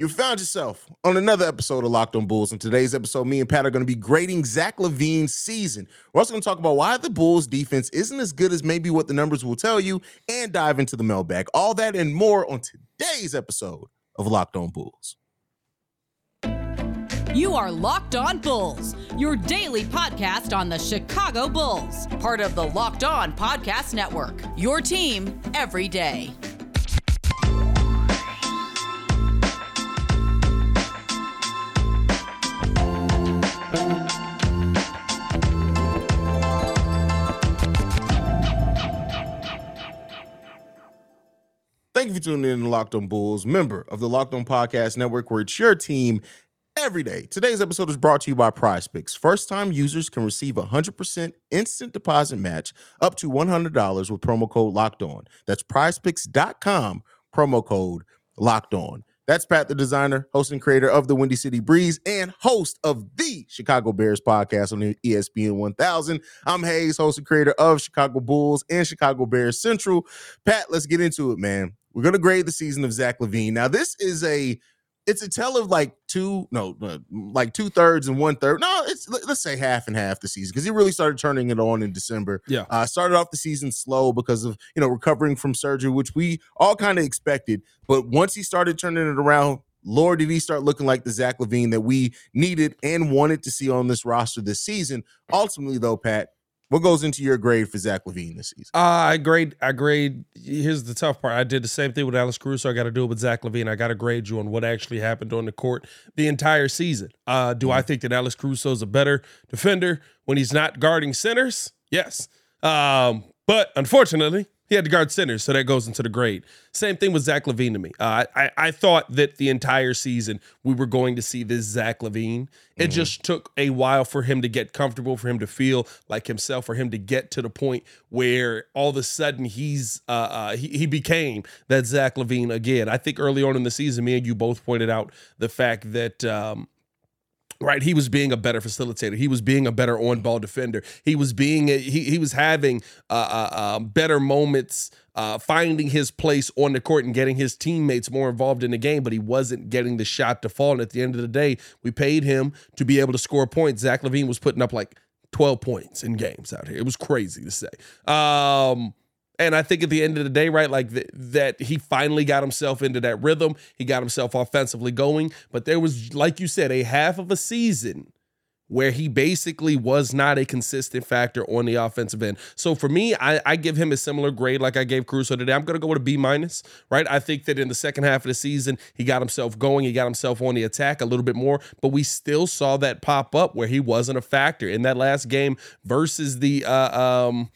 You found yourself on another episode of Locked on Bulls. In today's episode, me and Pat are going to be grading Zach LaVine's season. We're also going to talk about why the Bulls defense isn't as good as maybe what the numbers will tell you and dive into the mailbag. All that and more on today's episode of Locked on Bulls. You are Locked On Bulls, your daily podcast on the Chicago Bulls, part of the Locked On Podcast Network. Your team every day. You for tuning in to Locked on Bulls, member of the Locked on Podcast Network, where it's your team every day. Today's episode is brought to you by Prize Picks. First time users can receive a 100% instant deposit match up to $100 with promo code Locked On. That's prizepicks.com, promo code Locked On. That's Pat, the designer, host and creator of the Windy City Breeze, and host of the Chicago Bears podcast on ESPN 1000. I'm Haize, host and creator of Chicago Bulls and Chicago Bears Central. Pat, let's get into it, man. We're gonna grade the season of Zach LaVine. Now, this is a it's a tell of like two, no, uh, like two thirds and one third. No, it's let's say half and half the season because he really started turning it on in December. Yeah, uh, started off the season slow because of you know recovering from surgery, which we all kind of expected. But once he started turning it around, Lord, did he start looking like the Zach LaVine that we needed and wanted to see on this roster this season? Ultimately, though, Pat, what goes into your grade for Zach LaVine this season? Uh, I grade. I grade. Here's the tough part. I did the same thing with Alex Caruso. I got to do it with Zach LaVine. I got to grade you on what actually happened on the court the entire season. Uh, do mm-hmm. I think that Alex Caruso is a better defender when he's not guarding centers? Yes. Um, but unfortunately, he had to guard centers, so that goes into the grade. Same thing with Zach LaVine to me. Uh, I, I thought that the entire season we were going to see this Zach LaVine. It mm-hmm. just took a while for him to get comfortable, for him to feel like himself, for him to get to the point where all of a sudden he's uh, uh, he, he became that Zach LaVine again. I think early on in the season, me and you both pointed out the fact that um, right? He was being a better facilitator. He was being a better on-ball defender. He was being a, he, he was having uh, uh, um, better moments uh, finding his place on the court and getting his teammates more involved in the game but he wasn't getting the shot to fall. And at the end of the day we paid him to be able to score points. Zach LaVine was putting up like 12 points in games out here. It was crazy to say. Um, and I think at the end of the day, right, like th- that he finally got himself into that rhythm. He got himself offensively going. But there was, like you said, a half of a season where he basically was not a consistent factor on the offensive end. So for me, I, I give him a similar grade like I gave Caruso today. I'm going to go with a B minus, right? I think that in the second half of the season, he got himself going. He got himself on the attack a little bit more, but we still saw that pop up where he wasn't a factor in that last game versus the, uh, um,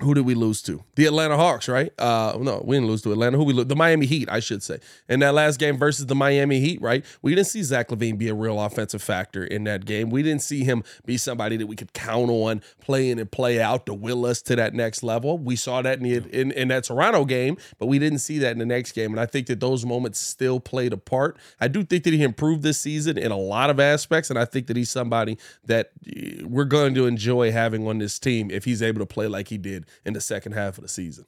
who did we lose to? The Atlanta Hawks, right? Uh, no, we didn't lose to Atlanta. Who we lose? The Miami Heat, I should say. In that last game versus the Miami Heat, right? We didn't see Zach LaVine be a real offensive factor in that game. We didn't see him be somebody that we could count on playing and play out to will us to that next level. We saw that in, the, in, in that Toronto game, but we didn't see that in the next game. And I think that those moments still played a part. I do think that he improved this season in a lot of aspects, and I think that he's somebody that eh, we're going to enjoy having on this team if he's able to play like he did in the second half of the season.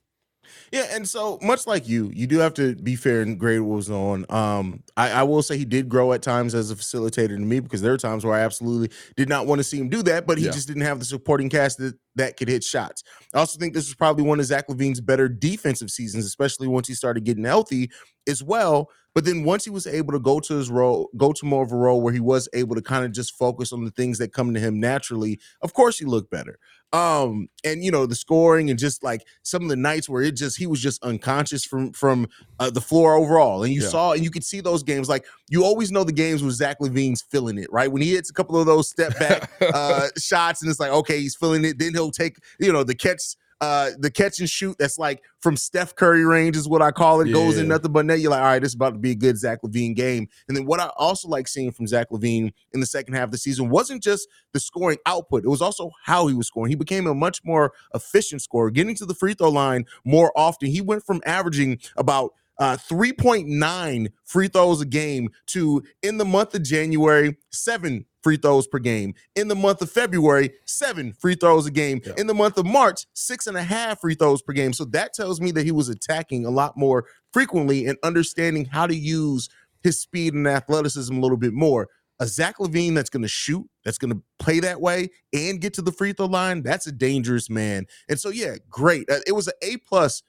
Yeah, and so much like you, you do have to be fair and grade what was on. Um, I, I, will say he did grow at times as a facilitator to me because there are times where I absolutely did not want to see him do that, but he yeah. just didn't have the supporting cast that, that could hit shots. I also think this was probably one of Zach LaVine's better defensive seasons, especially once he started getting healthy as well. But then once he was able to go to his role, go to more of a role where he was able to kind of just focus on the things that come to him naturally, of course he looked better. Um, and you know, the scoring and just like some of the nights where it just he was just unconscious from from uh, the floor overall. And you yeah. saw and you could see those games. Like you always know the games where Zach LaVine's feeling it, right? When he hits a couple of those step back uh shots and it's like, okay, he's feeling it, then he'll take, you know, the catch uh, the catch and shoot that's like from Steph Curry range is what I call it. Yeah. Goes in nothing but net. You're like, all right, this is about to be a good Zach LaVine game. And then what I also like seeing from Zach LaVine in the second half of the season wasn't just the scoring output; it was also how he was scoring. He became a much more efficient scorer, getting to the free throw line more often. He went from averaging about uh, 3.9 free throws a game to in the month of January, seven free throws per game. In the month of February, seven free throws a game. Yeah. In the month of March, six and a half free throws per game. So that tells me that he was attacking a lot more frequently and understanding how to use his speed and athleticism a little bit more. A Zach LaVine that's going to shoot, that's going to play that way, and get to the free throw line. That's a dangerous man. And so, yeah, great. Uh, it was an A plus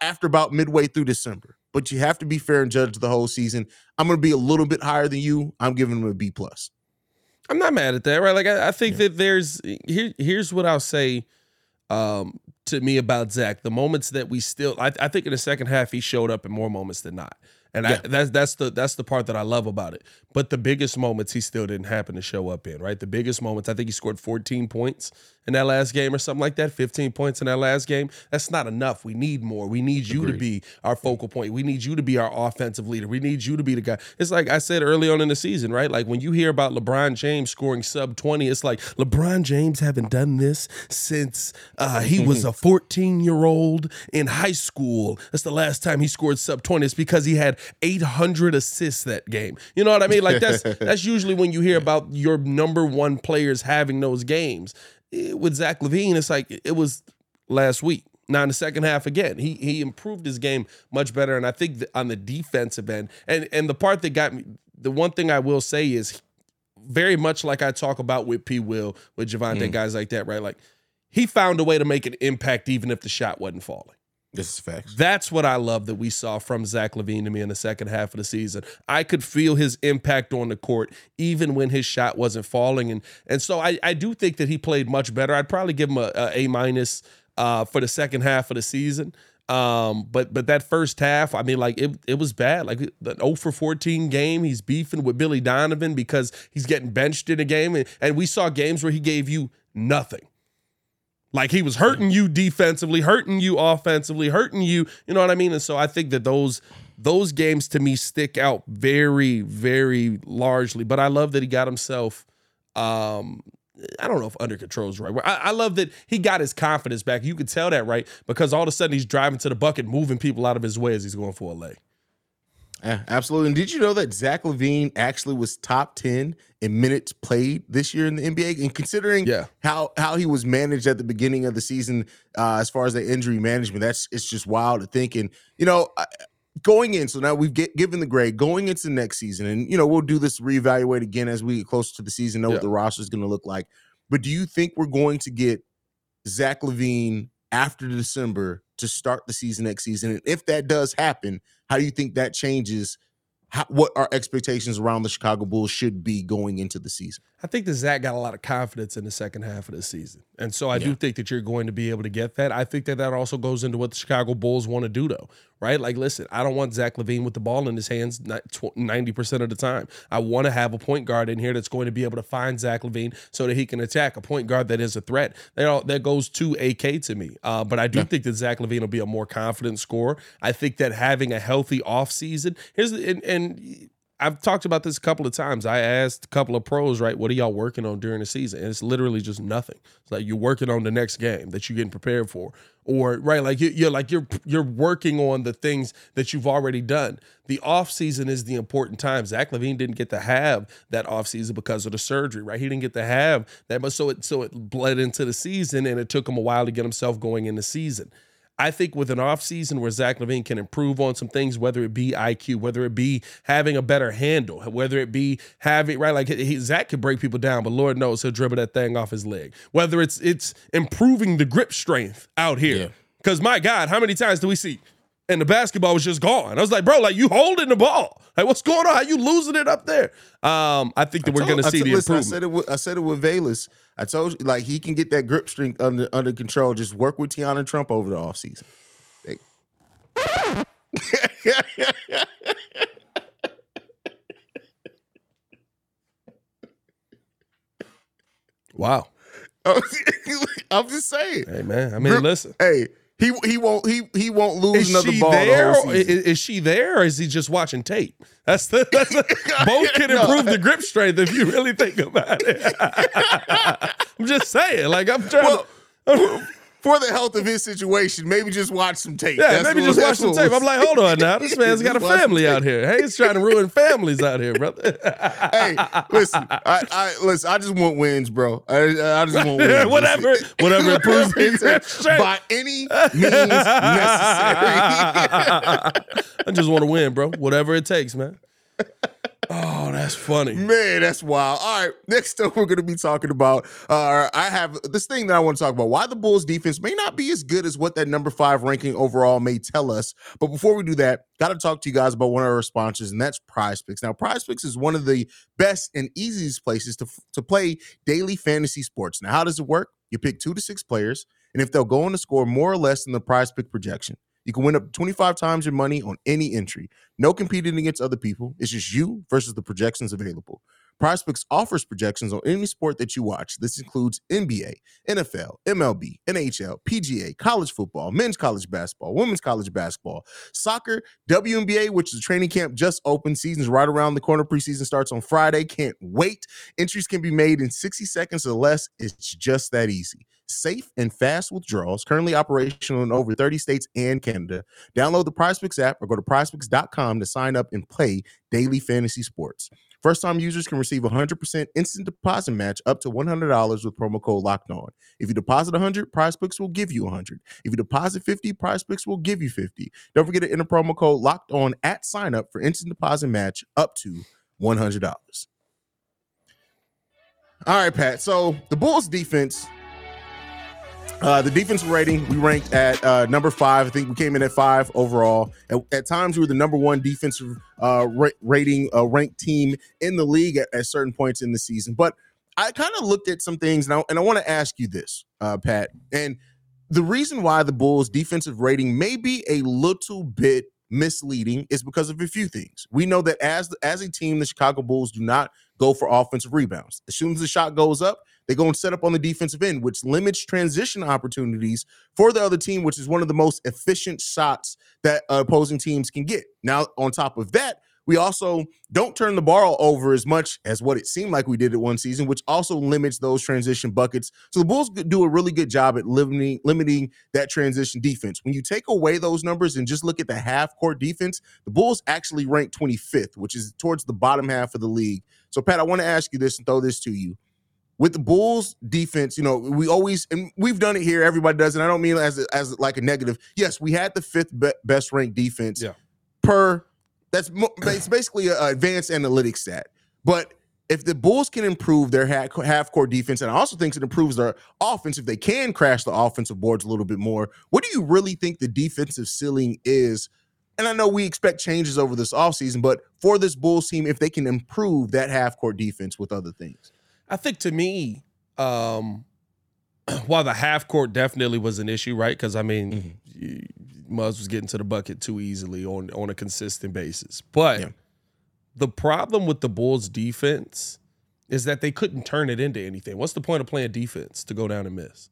after about midway through December. But you have to be fair and judge the whole season. I'm going to be a little bit higher than you. I'm giving him a B plus. I'm not mad at that, right? Like I, I think yeah. that there's here. Here's what I'll say um, to me about Zach. The moments that we still, I, I think in the second half he showed up in more moments than not. And yeah. I, that's that's the that's the part that I love about it. But the biggest moments he still didn't happen to show up in, right? The biggest moments, I think he scored 14 points in that last game or something like that, 15 points in that last game. That's not enough. We need more. We need you Agreed. to be our focal point. We need you to be our offensive leader. We need you to be the guy. It's like I said early on in the season, right? Like when you hear about LeBron James scoring sub 20, it's like LeBron James haven't done this since uh, he was a 14 year old in high school. That's the last time he scored sub 20. It's because he had 800 assists that game. You know what I mean? Like that's that's usually when you hear about your number one players having those games. With Zach LaVine, it's like it was last week. Now in the second half again, he he improved his game much better, and I think on the defensive end, and and the part that got me, the one thing I will say is very much like I talk about with P. Will, with Javonte, mm. guys like that, right? Like he found a way to make an impact even if the shot wasn't falling. This is facts. That's what I love that we saw from Zach LaVine to me in the second half of the season. I could feel his impact on the court even when his shot wasn't falling, and and so I, I do think that he played much better. I'd probably give him a, a minus uh, for the second half of the season. Um, but but that first half, I mean, like it it was bad. Like the 0 for 14 game, he's beefing with Billy Donovan because he's getting benched in a game, and, and we saw games where he gave you nothing. Like he was hurting you defensively, hurting you offensively, hurting you. You know what I mean? And so I think that those those games to me stick out very, very largely. But I love that he got himself. Um, I don't know if under control is right. I, I love that he got his confidence back. You could tell that, right? Because all of a sudden he's driving to the bucket, moving people out of his way as he's going for a lay. Yeah, absolutely. And did you know that Zach LaVine actually was top 10 in minutes played this year in the NBA? And considering yeah. how how he was managed at the beginning of the season uh, as far as the injury management, that's it's just wild to think. And, you know, going in, so now we've get, given the grade going into next season, and, you know, we'll do this reevaluate again as we get closer to the season, know yeah. what the roster is going to look like. But do you think we're going to get Zach LaVine after December to start the season next season? And if that does happen, how do you think that changes how, what our expectations around the Chicago Bulls should be going into the season? I think that Zach got a lot of confidence in the second half of the season. And so I yeah. do think that you're going to be able to get that. I think that that also goes into what the Chicago Bulls want to do, though, right? Like, listen, I don't want Zach LaVine with the ball in his hands 90% of the time. I want to have a point guard in here that's going to be able to find Zach LaVine so that he can attack a point guard that is a threat. That, all, that goes to AK to me. Uh, but I do yeah. think that Zach LaVine will be a more confident scorer. I think that having a healthy offseason, here's the, and, and I've talked about this a couple of times. I asked a couple of pros, right, what are y'all working on during the season? And it's literally just nothing. It's like you're working on the next game that you're getting prepared for, or right, like you're like you're you're working on the things that you've already done. The off season is the important time. Zach LaVine didn't get to have that off season because of the surgery, right? He didn't get to have that, but so it so it bled into the season, and it took him a while to get himself going in the season. I think with an offseason where Zach LaVine can improve on some things, whether it be IQ, whether it be having a better handle, whether it be having right, like he, Zach could break people down, but Lord knows he'll dribble that thing off his leg. Whether it's it's improving the grip strength out here, because my God, how many times do we see? And the basketball was just gone. I was like, bro, like you holding the ball. Like, what's going on? How you losing it up there? Um, I think that I we're going to see the listen, improvement. I said it. With, I said it with Velus. I told you, like he can get that grip strength under under control. Just work with Tiana Trump over the offseason. Hey. wow. I'm just saying. Hey man, I mean, grip, listen. Hey, he he won't he he won't lose is another ball. There? The is, is, she there, or is he just watching tape? That's the, that's the both can improve no. the grip strength if you really think about it. I'm just saying, like I'm trying. Well, to, for the health of his situation, maybe just watch some tape. Yeah, that's maybe just watch some tape. I'm like, hold on now, this man's got a family out here. Hey, he's trying to ruin families out here, brother. hey, listen, I, I listen. I just want wins, bro. I, I just want wins. whatever, whatever improves by any means necessary. I just want to win, bro. Whatever it takes, man. Oh, that's funny. Man, that's wild. All right, next up, we're going to be talking about. Uh, I have this thing that I want to talk about why the Bulls defense may not be as good as what that number five ranking overall may tell us. But before we do that, got to talk to you guys about one of our sponsors, and that's Prize Picks. Now, Prize Picks is one of the best and easiest places to, to play daily fantasy sports. Now, how does it work? You pick two to six players, and if they'll go on to score more or less than the prize pick projection, you can win up 25 times your money on any entry. No competing against other people. It's just you versus the projections available. PrizePicks offers projections on any sport that you watch. This includes NBA, NFL, MLB, NHL, PGA, college football, men's college basketball, women's college basketball, soccer, WNBA, which is a training camp just opened. Season's right around the corner. Preseason starts on Friday. Can't wait. Entries can be made in 60 seconds or less. It's just that easy. Safe and fast withdrawals, currently operational in over 30 states and Canada. Download the PrizePicks app or go to prizepicks.com to sign up and play daily fantasy sports. First time users can receive 100% instant deposit match up to $100 with promo code locked on. If you deposit 100, PrizePicks will give you 100. If you deposit 50, PrizePicks will give you 50. Don't forget to enter promo code locked on at sign up for instant deposit match up to $100. All right, Pat. So the Bulls defense uh, the defensive rating we ranked at uh, number five. I think we came in at five overall. At, times, we were the number one defensive uh, ra- rating uh, ranked team in the league at, at, certain points in the season. But I kind of looked at some things, and I, and I want to ask you this, uh, Pat. And the reason why the Bulls' defensive rating may be a little bit misleading is because of a few things. We know that as as a team, the Chicago Bulls do not go for offensive rebounds. As soon as the shot goes up, they go and set up on the defensive end, which limits transition opportunities for the other team, which is one of the most efficient shots that opposing teams can get. Now, on top of that, we also don't turn the ball over as much as what it seemed like we did at one season, which also limits those transition buckets. So the Bulls do a really good job at limiting limiting that transition defense. When you take away those numbers and just look at the half court defense, the Bulls actually rank 25th, which is towards the bottom half of the league. So Pat, I want to ask you this and throw this to you with the Bulls defense, you know, we always and we've done it here. Everybody does, and I don't mean as a, as like a negative. Yes, we had the fifth be- best ranked defense yeah. per. That's it's basically an advanced analytics stat. But if the Bulls can improve their half court defense, and I also think it improves their offense if they can crash the offensive boards a little bit more. What do you really think the defensive ceiling is? And I know we expect changes over this offseason, but for this Bulls team, if they can improve that half court defense with other things. I think to me, um, while the half court definitely was an issue, right? Because I mean, mm-hmm. Muzz was getting to the bucket too easily on on a consistent basis. But yeah. the problem with the Bulls' defense is that they couldn't turn it into anything. What's the point of playing defense to go down and miss?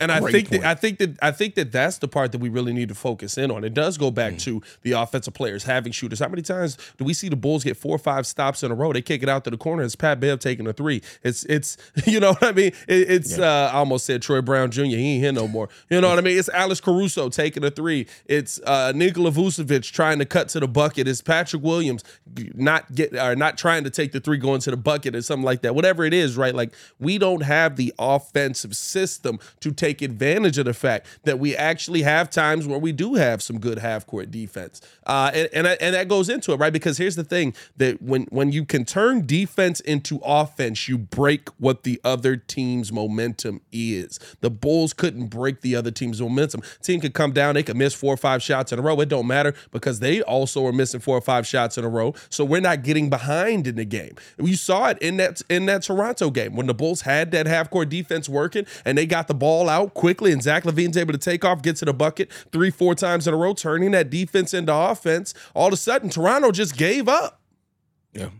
And I think point. that I think that I think that that's the part that we really need to focus in on. It does go back mm. to the offensive players having shooters. How many times do we see the Bulls get four or five stops in a row? They kick it out to the corner. It's Pat Bev taking a three. It's it's you know what I mean. It, it's yeah. uh, I almost said Troy Brown Jr. He ain't here no more. You know what I mean. It's Alex Caruso taking a three. It's uh, Nikola Vucevic trying to cut to the bucket. It's Patrick Williams not get or not trying to take the three going to the bucket or something like that. Whatever it is, right? Like we don't have the offensive system to take take advantage of the fact that we actually have times where we do have some good half court defense, uh, and and, and that goes into it, right? Because here's the thing that when when you can turn defense into offense, you break what the other team's momentum is. The Bulls couldn't break the other team's momentum. Team could come down, they could miss four or five shots in a row. It don't matter because they also are missing four or five shots in a row. So we're not getting behind in the game. You saw it in that in that Toronto game when the Bulls had that half court defense working and they got the ball out out quickly, and Zach LaVine's able to take off, get to the bucket three, four times in a row, turning that defense into offense. All of a sudden, Toronto just gave up. Yeah.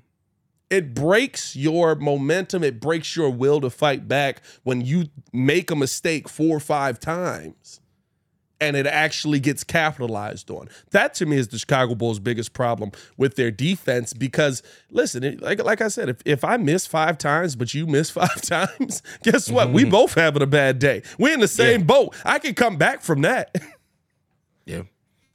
It breaks your momentum. It breaks your will to fight back when you make a mistake four or five times and it actually gets capitalized on. That to me is the Chicago Bulls' biggest problem with their defense because listen, like like I said, if, if I miss five times but you miss five times, guess what? Mm-hmm. We both having a bad day. We're in the same yeah. boat. I can come back from that. yeah.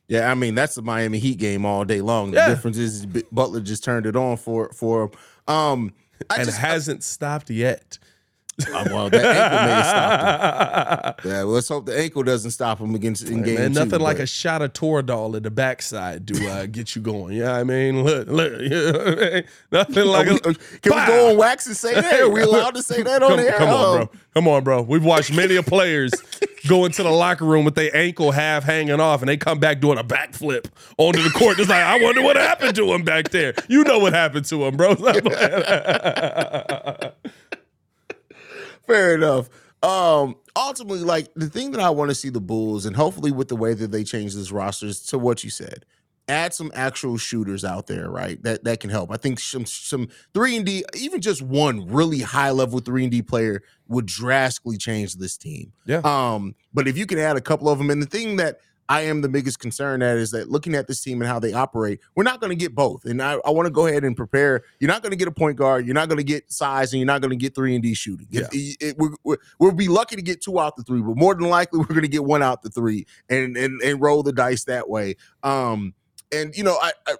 Yeah, I mean that's the Miami Heat game all day long. The yeah. difference is Butler just turned it on for for um I and just, hasn't I, stopped yet. Uh, well, that ankle may stop him. Yeah, let's hope the ankle doesn't stop him against in game Man, nothing two, like but- a shot of Toradol in the backside to uh, get you going. Yeah, I mean, look, look, nothing like we- a. uh, can we go on wax and say that? Are we allowed to say that on come, air? Come on, Oh. bro. Come on, bro. We've watched many of players go into the locker room with their ankle half hanging off, and they come back doing a backflip onto the court. Just like, I wonder what happened to him back there. You know what happened to him, bro. Fair enough. Um, ultimately, like the thing that I want to see the Bulls, and hopefully with the way that they change this roster, is to what you said. Add some actual shooters out there, right? That that can help. I think some some three and D, even just one really high level three and D player would drastically change this team. Yeah. Um, but if you can add a couple of them, and the thing that I am the biggest concern that is that looking at this team and how they operate, we're not going to get both. And I, I want to go ahead and prepare. You're not going to get a point guard. You're not going to get size, and you're not going to get three and D shooting. If- it- it- we're, we're, we'll be lucky to get two out the three, but more than likely we're going to get one out the three and and and roll the dice that way. Um, and you know. I I-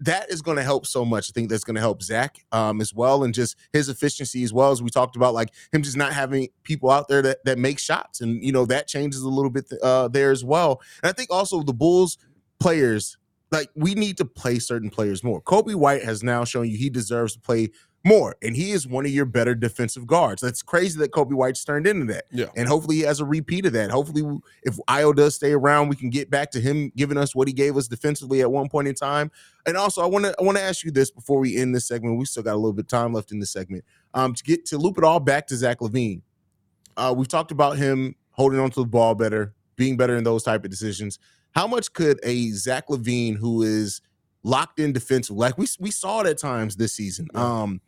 that is going to help so much. I think that's going to help Zach um, as well, and just his efficiency as well as we talked about, like him just not having people out there that that make shots, and you know that changes a little bit uh, there as well. And I think also the Bulls players, like we need to play certain players more. Coby White has now shown you he deserves to play more, and he is one of your better defensive guards. That's crazy that Coby White's turned into that. Yeah. And hopefully he has a repeat of that. Hopefully, if Ayo does stay around, we can get back to him giving us what he gave us defensively at one point in time. And also, I want to I want to ask you this before we end this segment. We still got a little bit of time left in this segment. Um, to get to loop it all back to Zach LaVine. Uh, we've talked about him holding on to the ball better, being better in those type of decisions. How much could a Zach LaVine who is locked in defensive, like we we saw it at times this season, um,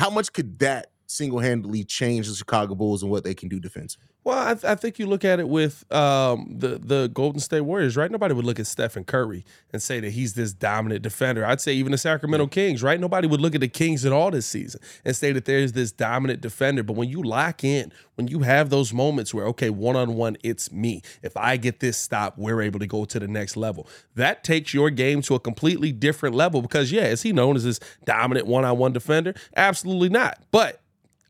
how much could that single handedly change the Chicago Bulls and what they can do defensively? Well, I, th- I think you look at it with um, the the Golden State Warriors, right? Nobody would look at Stephen Curry and say that he's this dominant defender. I'd say even the Sacramento Kings, right? Nobody would look at the Kings at all this season and say that there's this dominant defender. But when you lock in, when you have those moments where okay, one on one, it's me. If I get this stop, we're able to go to the next level. That takes your game to a completely different level because yeah, is he known as this dominant one on one defender? Absolutely not. But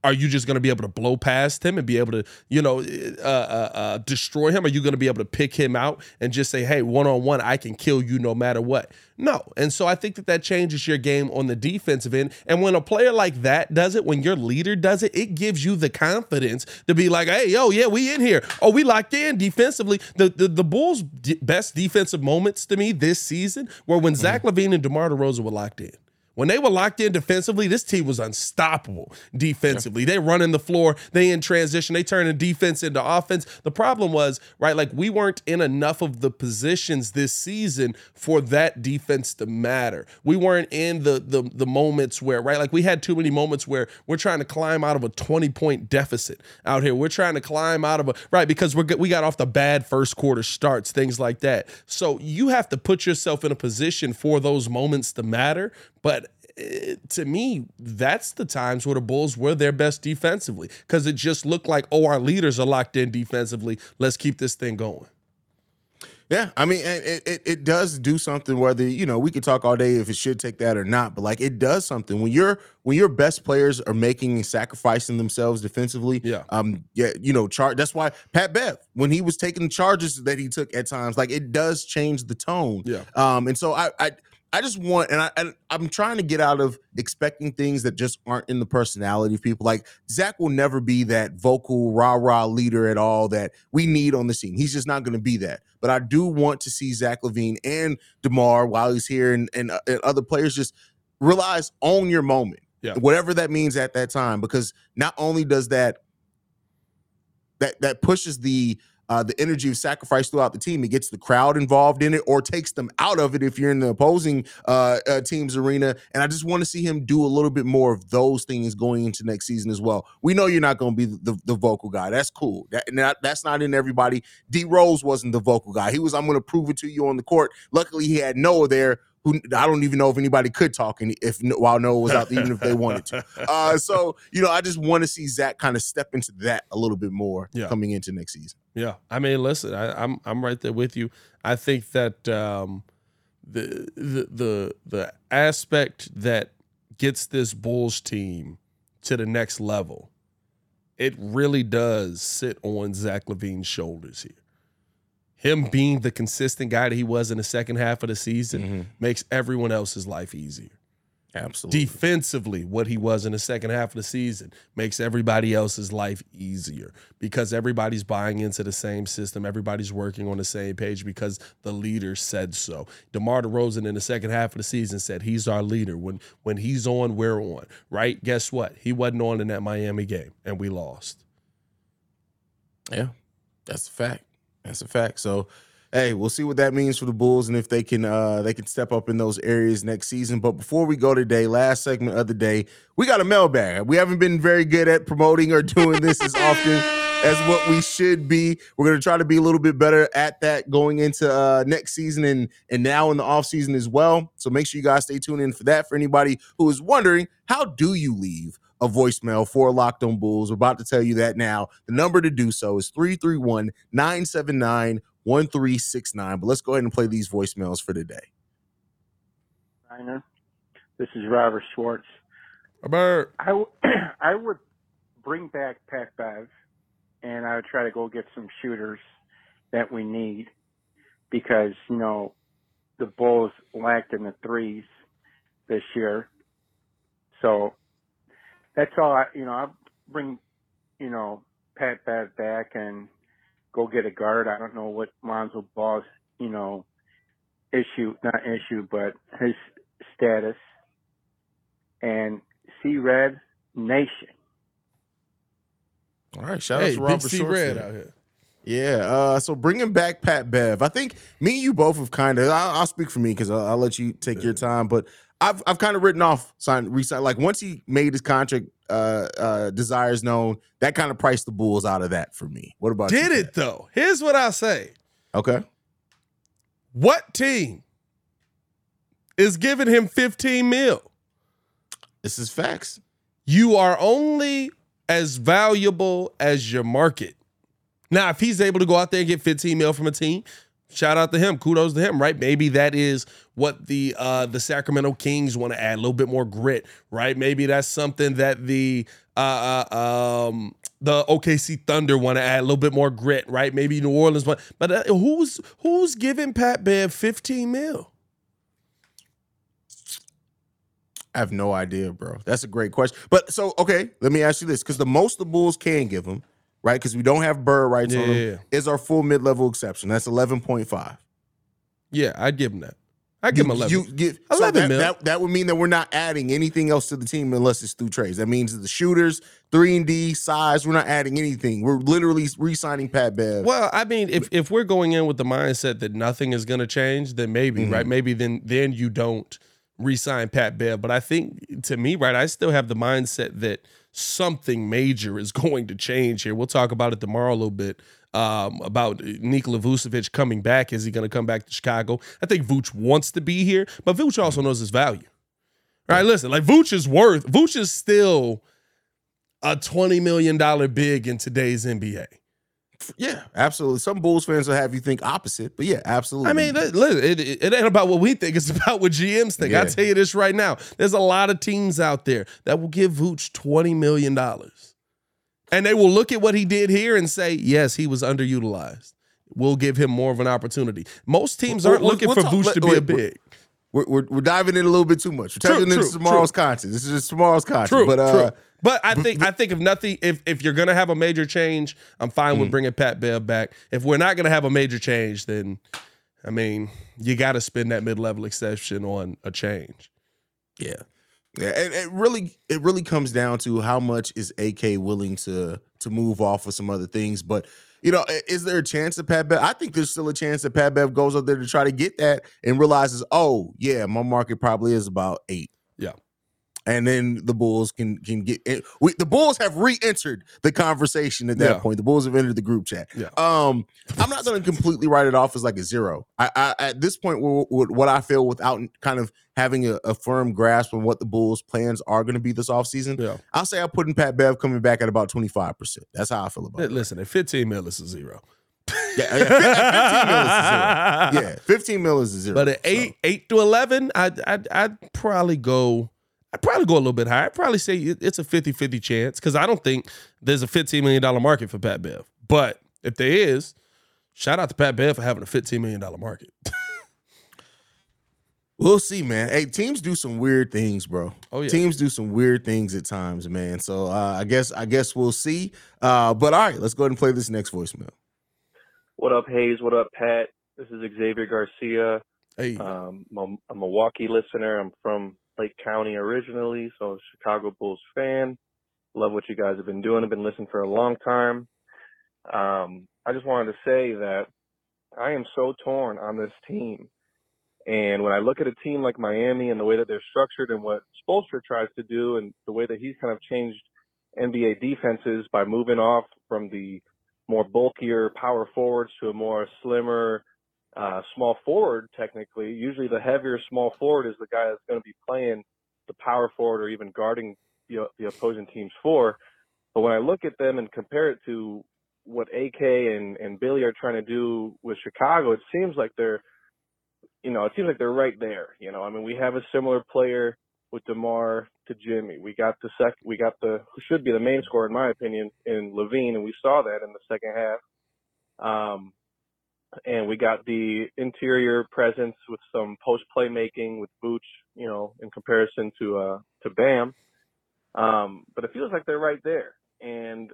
are you just going to be able to blow past him and be able to, you know, uh, uh, uh, destroy him? Are you going to be able to pick him out and just say, hey, one on one, I can kill you no matter what? No. And so I think that that changes your game on the defensive end. And when a player like that does it, when your leader does it, it gives you the confidence to be like, hey, yo, yeah, we in here. Oh, we locked in defensively. The the, the Bulls' d- best defensive moments to me this season were when Zach LaVine and DeMar DeRozan were locked in. When they were locked in defensively, this team was unstoppable defensively. They running the floor, they in transition, they turn turning defense into offense. The problem was, right, like we weren't in enough of the positions this season for that defense to matter. We weren't in the the the moments where, right, like we had too many moments where we're trying to climb out of a 20 point deficit out here. We're trying to climb out of a right because we're we got off the bad first quarter starts, things like that. So you have to put yourself in a position for those moments to matter, but to me, that's the times where the Bulls were their best defensively because it just looked like, oh, our leaders are locked in defensively. Let's keep this thing going. Yeah, I mean, it, it it does do something. Whether you know, we could talk all day if it should take that or not, but like it does something when your when your best players are making and sacrificing themselves defensively. Yeah. um, yeah, you know, char- That's why Pat Bev, when he was taking the charges that he took at times, like it does change the tone. Yeah. Um, and so I I I just want, and I and I'm trying to get out of expecting things that just aren't in the personality of people. Like Zach will never be that vocal rah rah leader at all that we need on the scene. He's just not going to be that. But I do want to see Zach LaVine and Demar while he's here, and and, uh, and other players just realize own your moment, Yeah. whatever that means at that time. Because not only does that that that pushes the uh, the energy of sacrifice throughout the team. It gets the crowd involved in it, or takes them out of it if you're in the opposing uh, uh, team's arena. And I just want to see him do a little bit more of those things going into next season as well. We know you're not going to be the, the vocal guy. That's cool. That that's not in everybody. D Rose wasn't the vocal guy. He was. I'm going to prove it to you on the court. Luckily, he had Noah there. Who I don't even know if anybody could talk any, if while Noah was out, even if they wanted to. Uh, so you know, I just want to see Zach kind of step into that a little bit more Yeah. coming into next season. Yeah, I mean, listen, I, I'm I'm right there with you. I think that um, the the the the aspect that gets this Bulls team to the next level it really does sit on Zach LaVine's shoulders here. Him being the consistent guy that he was in the second half of the season mm-hmm. makes everyone else's life easier. Absolutely. Defensively, what he was in the second half of the season makes everybody else's life easier because everybody's buying into the same system. Everybody's working on the same page because the leader said so. DeMar DeRozan in the second half of the season said he's our leader. When when he's on, we're on. Right? Guess what? He wasn't on in that Miami game, and we lost. Yeah, that's a fact. That's a fact. So hey, we'll see what that means for the Bulls and if they can uh they can step up in those areas next season. But before we go today, last segment of the day, we got a mailbag. We haven't been very good at promoting or doing this as often as what we should be. We're going to try to be a little bit better at that going into uh, next season and and now in the off season as well. So make sure you guys stay tuned in for that. For anybody who is wondering, how do you leave a voicemail for Locked On Bulls? We're about to tell you that now. The number to do so is 331 979 1369. But let's go ahead and play these voicemails for today. This is Robert Schwartz. Robert. I, w- I would bring back Pat Bev and I would try to go get some shooters that we need because, you know, the Bulls lacked in the threes this year. So that's all I, you know, I'll bring, you know, Pat Bev back and go get a guard. I don't know what Lonzo Ball's, you know, issue, not issue, but his status. And C Red Nation. All right, shout hey, out to Robert C Red out here. Yeah, uh, so bringing back Pat Bev, I think me and you both have kind of. I'll, I'll, speak for me because I'll, I'll, let you take yeah. your time. But I've I've kind of written off sign resign. Like once he made his contract uh, uh, desires known, that kind of priced the Bulls out of that for me. What about did you, it though? Here's what I say. Okay. What team is giving him 15 mil? This is facts. You are only as valuable as your market. Now, if he's able to go out there and get 15 mil from a team, shout out to him. Kudos to him, right? Maybe that is what the uh the Sacramento Kings want to add, a little bit more grit, right? Maybe that's something that the uh, uh um the OKC Thunder want to add a little bit more grit, right? Maybe New Orleans, but but who's who's giving Pat Bev 15 mil? I have no idea, bro. That's a great question. But so okay, let me ask you this: because the most the Bulls can give him right? Because we don't have bird rights yeah, on them, yeah. is our full mid level exception. That's eleven point five. Yeah, I'd give him that. I give him eleven. You give eleven so that, that, that, would mean that we're not adding anything else to the team unless it's through trades. That means the shooters, three and D size. We're not adding anything. We're literally re-signing Pat Bev. Well, I mean, if if we're going in with the mindset that nothing is going to change, then maybe mm-hmm. right. Maybe then then you don't re-sign Pat Bev. But I think to me, right, I still have the mindset that something major is going to change here. We'll talk about it tomorrow a little bit um, about Nikola Vucevic coming back. Is he going to come back to Chicago? I think Vooch wants to be here, but Vooch also knows his value. Right, listen, like Vooch is worth, Vooch is still a $20 million big in today's NBA. Yeah, absolutely. Some Bulls fans will have you think opposite, but yeah, absolutely. I mean, listen, it, it, it ain't about what we think; it's about what GMs think. Yeah. I tell you this right now: there's a lot of teams out there that will give Vooch twenty million dollars, and they will look at what he did here and say, "Yes, he was underutilized. We'll give him more of an opportunity." Most teams aren't we'll, looking we'll for talk, Vooch to be wait, a big. We're, we're, we're, diving in a little bit too much. We're tapping into tomorrow's true. content. This is just tomorrow's content. True, but uh, true. But I think I think if nothing, if if you're gonna have a major change, I'm fine mm with bringing Pat Bev back. If we're not gonna have a major change, then I mean, you got to spend that mid level exception on a change. Yeah, yeah. And it really it really comes down to how much is AK willing to to move off of some other things, but. You know, is there a chance that Pat Bev? I think there's still a chance that Pat Bev goes up there to try to get that and realizes, oh, yeah, my market probably is about eight and then the Bulls can can get it. We, the Bulls have re-entered the conversation at that yeah. point. The Bulls have entered the group chat. Yeah. Um, I'm not going to completely write it off as like a zero. I, I at this point, what I feel without kind of having a, a, firm grasp on what the Bulls' plans are going to be this offseason, yeah. I'll say I'm putting Pat Bev coming back at about 25. percent That's how I feel about it. Listen, at 15 mil, it's a zero. Yeah, yeah, 15 mil is a zero. Yeah, 15 mil is a zero. But at eight, so. eight to 11, I'd, I'd, I'd probably go I'd probably go a little bit higher. I'd probably say it's a 50 50 chance because I don't think there's a $15 million market for Pat Bev. But if there is, shout out to Pat Bev for having a $15 million market. We'll see, man. Hey, teams do some weird things, bro. Oh yeah, teams do some weird things at times, man. So uh, I guess I guess we'll see. Uh, but all right, let's go ahead and play this next voicemail. What up, Haize? What up, Pat? This is Xavier Garcia. Hey, um, I'm a Milwaukee listener. I'm from Lake County originally, so Chicago Bulls fan. Love what you guys have been doing. I've been listening for a long time. Um, I just wanted to say that I am so torn on this team. And when I look at a team like Miami and the way that they're structured and what Spoelstra tries to do and the way that he's kind of changed NBA defenses by moving off from the more bulkier power forwards to a more slimmer uh, small forward, technically. Usually the heavier small forward is the guy that's going to be playing the power forward or even guarding the, the opposing team's four. But when I look at them and compare it to what AK and, and Billy are trying to do with Chicago, it seems like they're you know, it seems like they're right there. You know, I mean, we have a similar player with Demar to Jimmy. We got the sec, we got the who should be the main scorer in my opinion in LaVine, and we saw that in the second half. Um, and we got the interior presence with some post playmaking with Vooch, you know, in comparison to uh to Bam. Um, but it feels like they're right there. And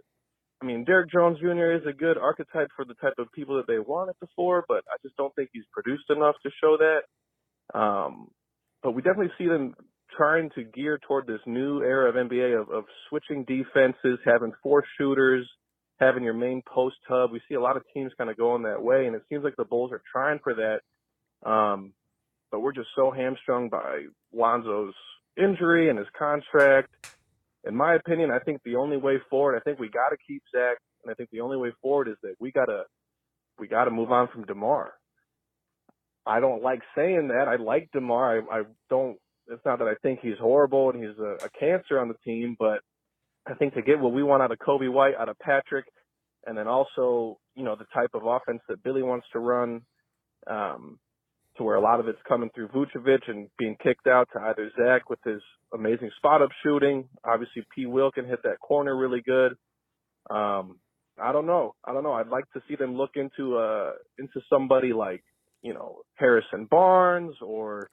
I mean, Derrick Jones Jr. is a good archetype for the type of people that they want at the four, but I just don't think he's produced enough to show that. Um, but we definitely see them trying to gear toward this new era of NBA of, of switching defenses, having four shooters, having your main post hub. We see a lot of teams kind of going that way, and it seems like the Bulls are trying for that. Um, but we're just so hamstrung by Lonzo's injury and his contract in my opinion, I think the only way forward, I think we got to keep Zach, and I think the only way forward is that we gotta we gotta move on from Demar. I don't like saying that. I like Demar. I, I don't. It's not that I think he's horrible and he's a, a cancer on the team, but I think to get what we want out of Coby White, out of Patrick, and then also you know the type of offense that Billy wants to run. Um, to where a lot of it's coming through Vucevic and being kicked out to either Zach with his amazing spot up shooting. Obviously, P. Will can hit that corner really good. Um, I don't know. I don't know. I'd like to see them look into uh into somebody like you know Harrison Barnes or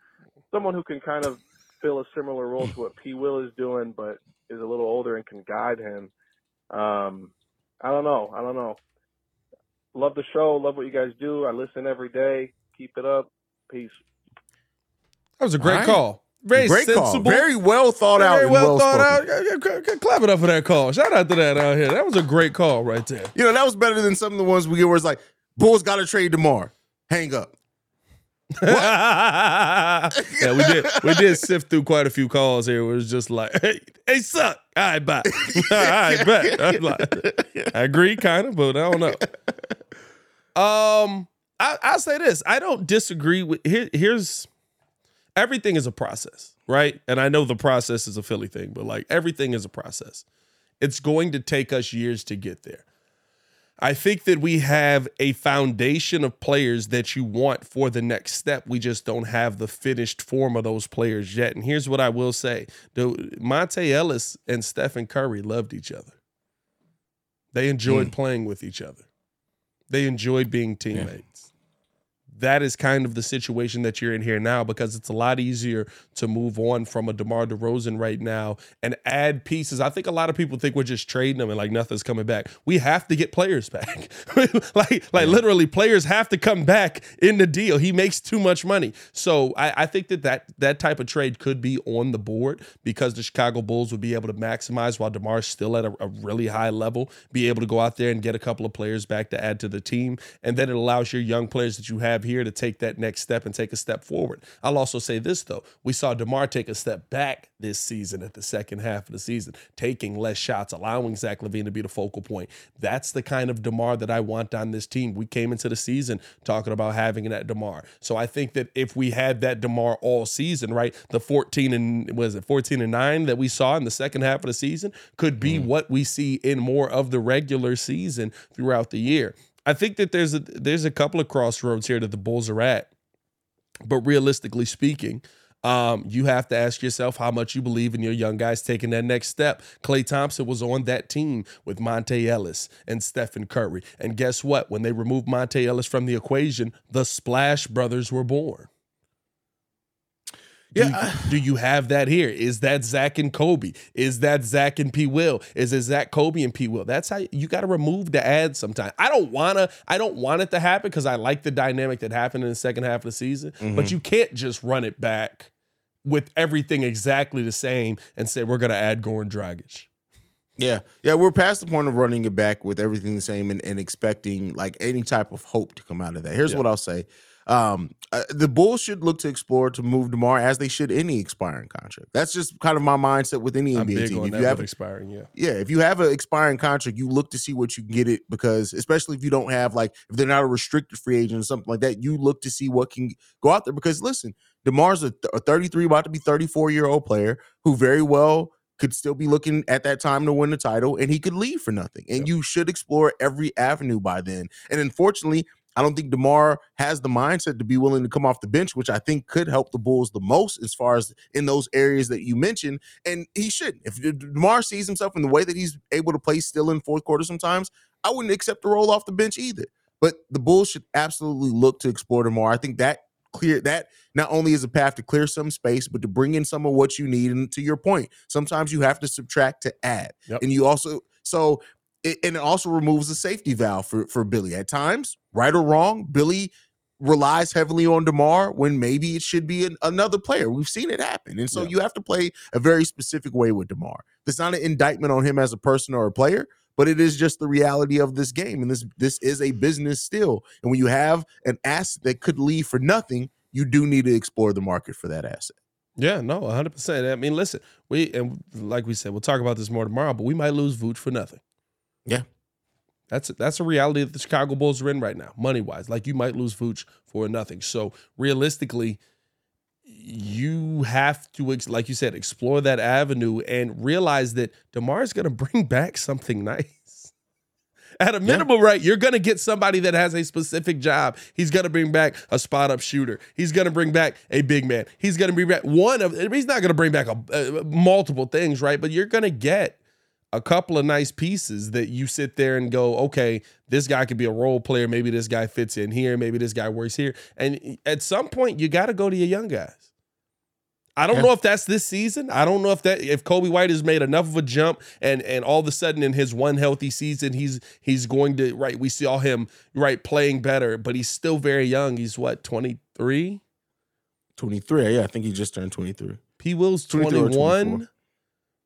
someone who can kind of fill a similar role to what P. Will is doing, but is a little older and can guide him. Um, I don't know. I don't know. Love the show. Love what you guys do. I listen every day. Keep it up. Peace. That was a great right. call. Very great sensible. Call. Very well thought very out. Very well, well thought spoken. out. Clap it up for that call. Shout out to that out here. That was a great call right there. You know, that was better than some of the ones we get where it's like, Bulls got to trade tomorrow. Hang up. yeah, we did. We did sift through quite a few calls here. It was just like, "Hey, suck." All right, bye. All right, bet. I, like, I agree, kind of, but I don't know. Um, I, I'll say this. I don't disagree with here, here's everything is a process, right? And I know the process is a Philly thing, but like everything is a process. It's going to take us years to get there. I think that we have a foundation of players that you want for the next step. We just don't have the finished form of those players yet. And here's what I will say: the Monta Ellis and Stephen Curry loved each other. They enjoyed mm. playing with each other. They enjoyed being teammates that is kind of the situation that you're in here now because it's a lot easier to move on from a DeMar DeRozan right now and add pieces. I think a lot of people think we're just trading them and like nothing's coming back. We have to get players back. like like literally players have to come back in the deal. He makes too much money. So I, I think that, that that type of trade could be on the board because the Chicago Bulls would be able to maximize while DeMar's still at a, a really high level, be able to go out there and get a couple of players back to add to the team. And then it allows your young players that you have here to take that next step and take a step forward. I'll also say this though: we saw Demar take a step back this season at the second half of the season, taking less shots, allowing Zach LaVine to be the focal point. That's the kind of Demar that I want on this team. We came into the season talking about having that Demar, so I think that if we had that Demar all season, right, the 14 and was it 14 and nine that we saw in the second half of the season could be mm. what we see in more of the regular season throughout the year. I think that there's a there's a couple of crossroads here that the Bulls are at. But realistically speaking, Um, you have to ask yourself how much you believe in your young guys taking that next step. Klay Thompson was on that team with Monta Ellis and Stephen Curry. And guess what? When they removed Monta Ellis from the equation, the Splash Brothers were born. Do yeah. You, do you have that here? Is that Zach and Coby? Is that Zach and P. Will? Is it Zach, Coby, and P. Will? That's how you got to remove the ads sometimes. I don't wanna. I don't want it to happen because I like the dynamic that happened in the second half of the season. Mm-hmm. But you can't just run it back with everything exactly the same and say we're gonna add Goran Dragic. Yeah, yeah, we're past the point of running it back with everything the same and, and expecting like any type of hope to come out of that. Here's yeah. what I'll say: um, uh, the Bulls should look to explore to move DeMar as they should any expiring contract. That's just kind of my mindset with any I'm NBA team. if you have expiring, yeah, yeah, if you have an expiring contract, you look to see what you can get it because, especially if you don't have like if they're not a restricted free agent or something like that, you look to see what can go out there. Because listen, DeMar's a, th- a 33, about to be 34 year old player who very well could still be looking at that time to win the title and he could leave for nothing. And yep. you should explore every avenue by then. And unfortunately, I don't think DeMar has the mindset to be willing to come off the bench, which I think could help the Bulls the most as far as in those areas that you mentioned. And he should. If DeMar sees himself in the way that he's able to play still in fourth quarter sometimes, I wouldn't accept the role off the bench either. But the Bulls should absolutely look to explore DeMar. I think that clear that not only is a path to clear some space, but to bring in some of what you need. And to your point, sometimes you have to subtract to add. Yep. And you also so it, and it also removes the safety valve for for Billy. At times, right or wrong, Billy relies heavily on DeMar when maybe it should be an, another player. We've seen it happen, and so yeah. you have to play a very specific way with DeMar. It's not an indictment on him as a person or a player, but it is just the reality of this game, and this this is a business still. And when you have an asset that could leave for nothing, you do need to explore the market for that asset. Yeah, no, 100%. I mean, listen, we and like we said, we'll talk about this more tomorrow, but we might lose Vooch for nothing. Yeah. That's that's a reality that the Chicago Bulls are in right now, money wise. Like you might lose Vooch for nothing. So realistically, you have to, like you said, explore that avenue and realize that DeMar is going to bring back something nice. At a minimum, yeah. right? You're going to get somebody that has a specific job. He's going to bring back a spot up shooter. He's going to bring back a big man. He's going to bring back one of. He's not going to bring back a, uh, multiple things, right? But you're going to get a couple of nice pieces that you sit there and go, okay, this guy could be a role player. Maybe this guy fits in here. Maybe this guy works here. And at some point, you got to go to your young guys. I don't yeah. know if that's this season. I don't know if that if Coby White has made enough of a jump and and all of a sudden in his one healthy season he's he's going to right we saw him right playing better, but he's still very young. He's what 23? 23. Yeah, I think he just turned 23. P Will's 21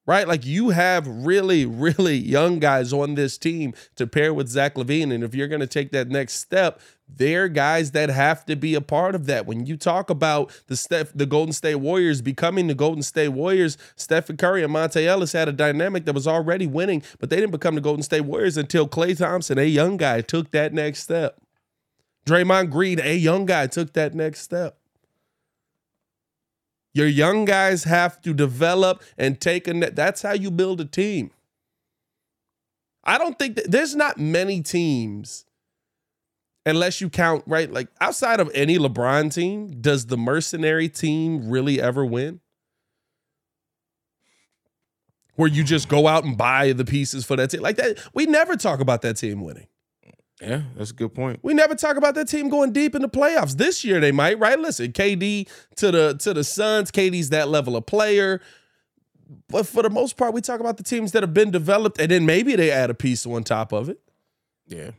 right? Like you have really, really young guys on this team to pair with Zach LaVine. And if you're going to take that next step, they're guys that have to be a part of that. When you talk about the Steph, the Golden State Warriors becoming the Golden State Warriors, Stephen Curry and Monta Ellis had a dynamic that was already winning, but they didn't become the Golden State Warriors until Klay Thompson, a young guy, took that next step. Draymond Green, a young guy, took that next step. Your young guys have to develop and take a net. That's how you build a team. I don't think that there's not many teams, unless you count, right? Like outside of any LeBron team, does the mercenary team really ever win? Where you just go out and buy the pieces for that team. Like that, we never talk about that team winning. Yeah, that's a good point. We never talk about that team going deep in the playoffs. This year they might, right? Listen, KD to the to the Suns, KD's that level of player. But for the most part, we talk about the teams that have been developed, and then maybe they add a piece on top of it. Yeah.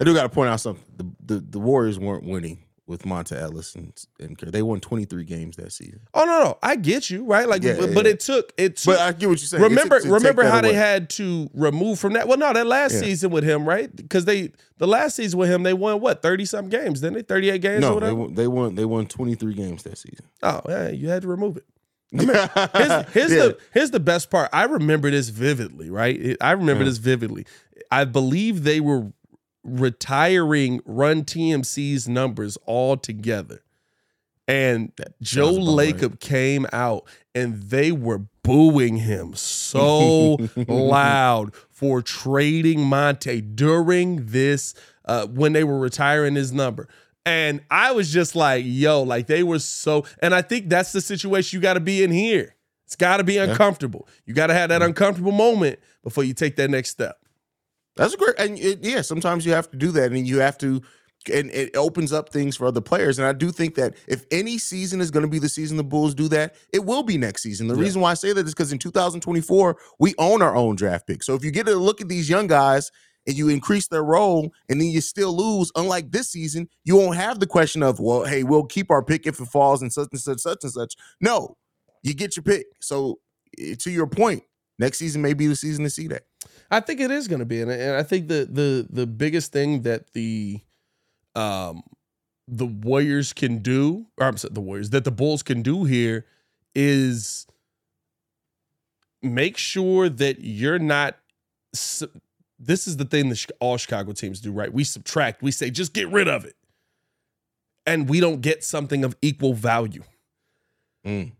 I do got to point out something. The, the the Warriors weren't winning with Monta Ellis and, and they won 23 games that season. Oh no, no, I get you, right? Like, yeah, but, yeah. but, it took it. Took, but I get what you're saying. Remember, remember how they had to remove from that. Well, no, that last yeah. season with him, right? Because they the last season with him, they won what 30 some games, didn't they? 38 games. No, they won, they won. They won 23 games that season. Oh, yeah, you had to remove it. Remember, here's, here's the here's the best part. I remember this vividly, right? I remember uh-huh. this vividly. I believe they were retiring Run TMC's numbers all together. And Joe Lacob came out and they were booing him so loud for trading Monta during this uh, when they were retiring his number. And I was just like, yo, like they were so, and I think that's the situation you got to be in here. It's got to be uncomfortable. Yeah. You got to have that uncomfortable moment before you take that next step. That's a great, and it, yeah, sometimes you have to do that, and you have to, and it opens up things for other players. And I do think that if any season is going to be the season the Bulls do that, it will be next season. The yeah. reason why I say that is because in 2024 we own our own draft pick. So if you get to look at these young guys and you increase their role and then you still lose, unlike this season, you won't have the question of, well, hey, we'll keep our pick if it falls and such and such, such and such. No, you get your pick. So eh, to your point, next season may be the season to see that. I think it is going to be, and I think the the the biggest thing that the um the Warriors can do, or I'm sorry, the Warriors that the Bulls can do here is make sure that you're not. This is the thing that all Chicago teams do, right? We subtract. We say just get rid of it, and we don't get something of equal value. Mm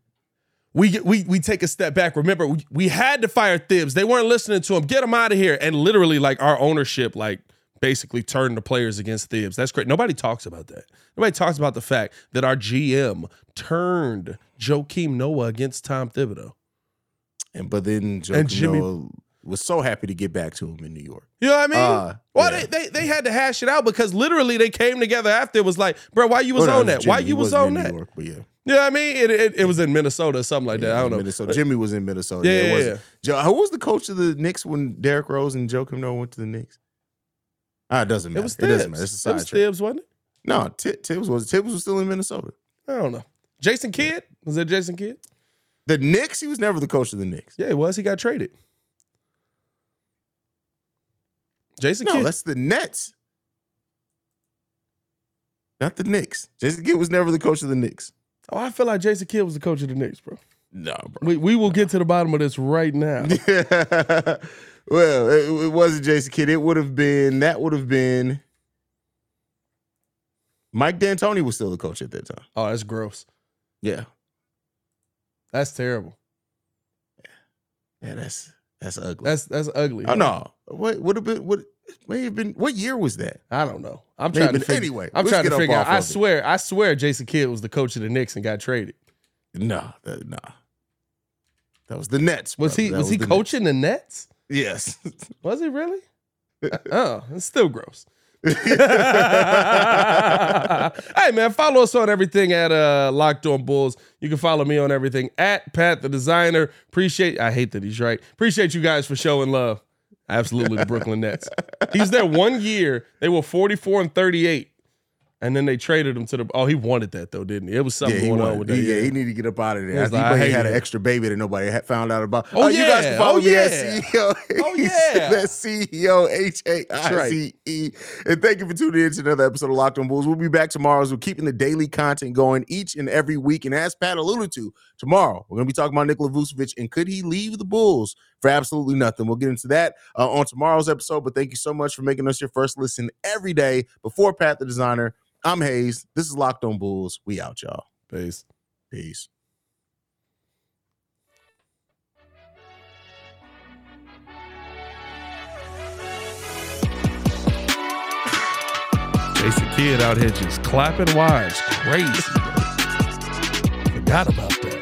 we we we take a step back. Remember, we, we had to fire Thibs. They weren't listening to him. Get him out of here. And literally, like our ownership, like basically turned the players against Thibs. That's great. Nobody talks about that. Nobody talks about the fact that our GM turned Joakim Noah against Tom Thibodeau. And but then Joakim and Jimmy Noah was so happy to get back to him in New York. You know what I mean? Uh, well, yeah. they, they they had to hash it out because literally they came together after. It was like, bro, why you was well, on that? Jimmy. Why you was on that? York, but yeah. Yeah, I mean, it, it, it, was in Minnesota or something like yeah, that. I don't know. Minnesota. Jimmy was in Minnesota. Yeah, yeah, yeah. Joe, who was the coach of the Knicks when Derrick Rose and Joakim Noah went to the Knicks? Ah, it doesn't matter. It, was it doesn't matter. It's a side it was Thibs, wasn't it? No, T- Thibs was Thibs was still in Minnesota. I don't know. Jason Kidd was that Jason Kidd? The Knicks. He was never the coach of the Knicks. Yeah, he was. He got traded. Jason no, Kidd. that's the Nets. Not the Knicks. Jason Kidd was never the coach of the Knicks. Oh, I feel like Jason Kidd was the coach of the Knicks, bro. No, bro. We, we will get to the bottom of this right now. well, it, it, wasn't Jason Kidd. It would have been, that would have been Mike D'Antoni was still the coach at that time. Oh, that's gross. Yeah. That's terrible. Yeah, yeah that's that's ugly. That's that's ugly. Oh no. What would have been what may have been what year was that? I don't know. I'm trying to figure, anyway. I'm trying to figure out. I swear, it. I swear, Jason Kidd was the coach of the Knicks and got traded. No, that, no, that was the Nets. Was he? Was, was, he the coaching Nets. the Nets? Yes. was he really? oh, it's still gross. hey man, follow us on everything at uh Locked On Bulls. You can follow me on everything at Pat the Designer. Appreciate I hate that he's right. Appreciate you guys for showing love. Absolutely the Brooklyn Nets. He's there one year. They were 44 and 38. And then they traded him to the. Oh, he wanted that though, didn't he? It was something yeah, going on with that. Yeah, he needed to get up out of there. He, like, he had an extra baby that nobody had found out about. Oh, oh yeah. you guys can follow oh, me yeah. CEO. Oh yeah, that's CEO H A I C E. And thank you for tuning in to another episode of Locked On Bulls. We'll be back tomorrow as we're keeping the daily content going each and every week. And as Pat alluded to, tomorrow we're going to be talking about Nikola Vucevic and could he leave the Bulls for absolutely nothing? We'll get into that uh, on tomorrow's episode. But thank you so much for making us your first listen every day. Before Pat the Designer. I'm Haize. This is Locked On Bulls. We out, y'all. Peace. Peace. Jason Kidd out here just clapping wise. Crazy. Forgot about that.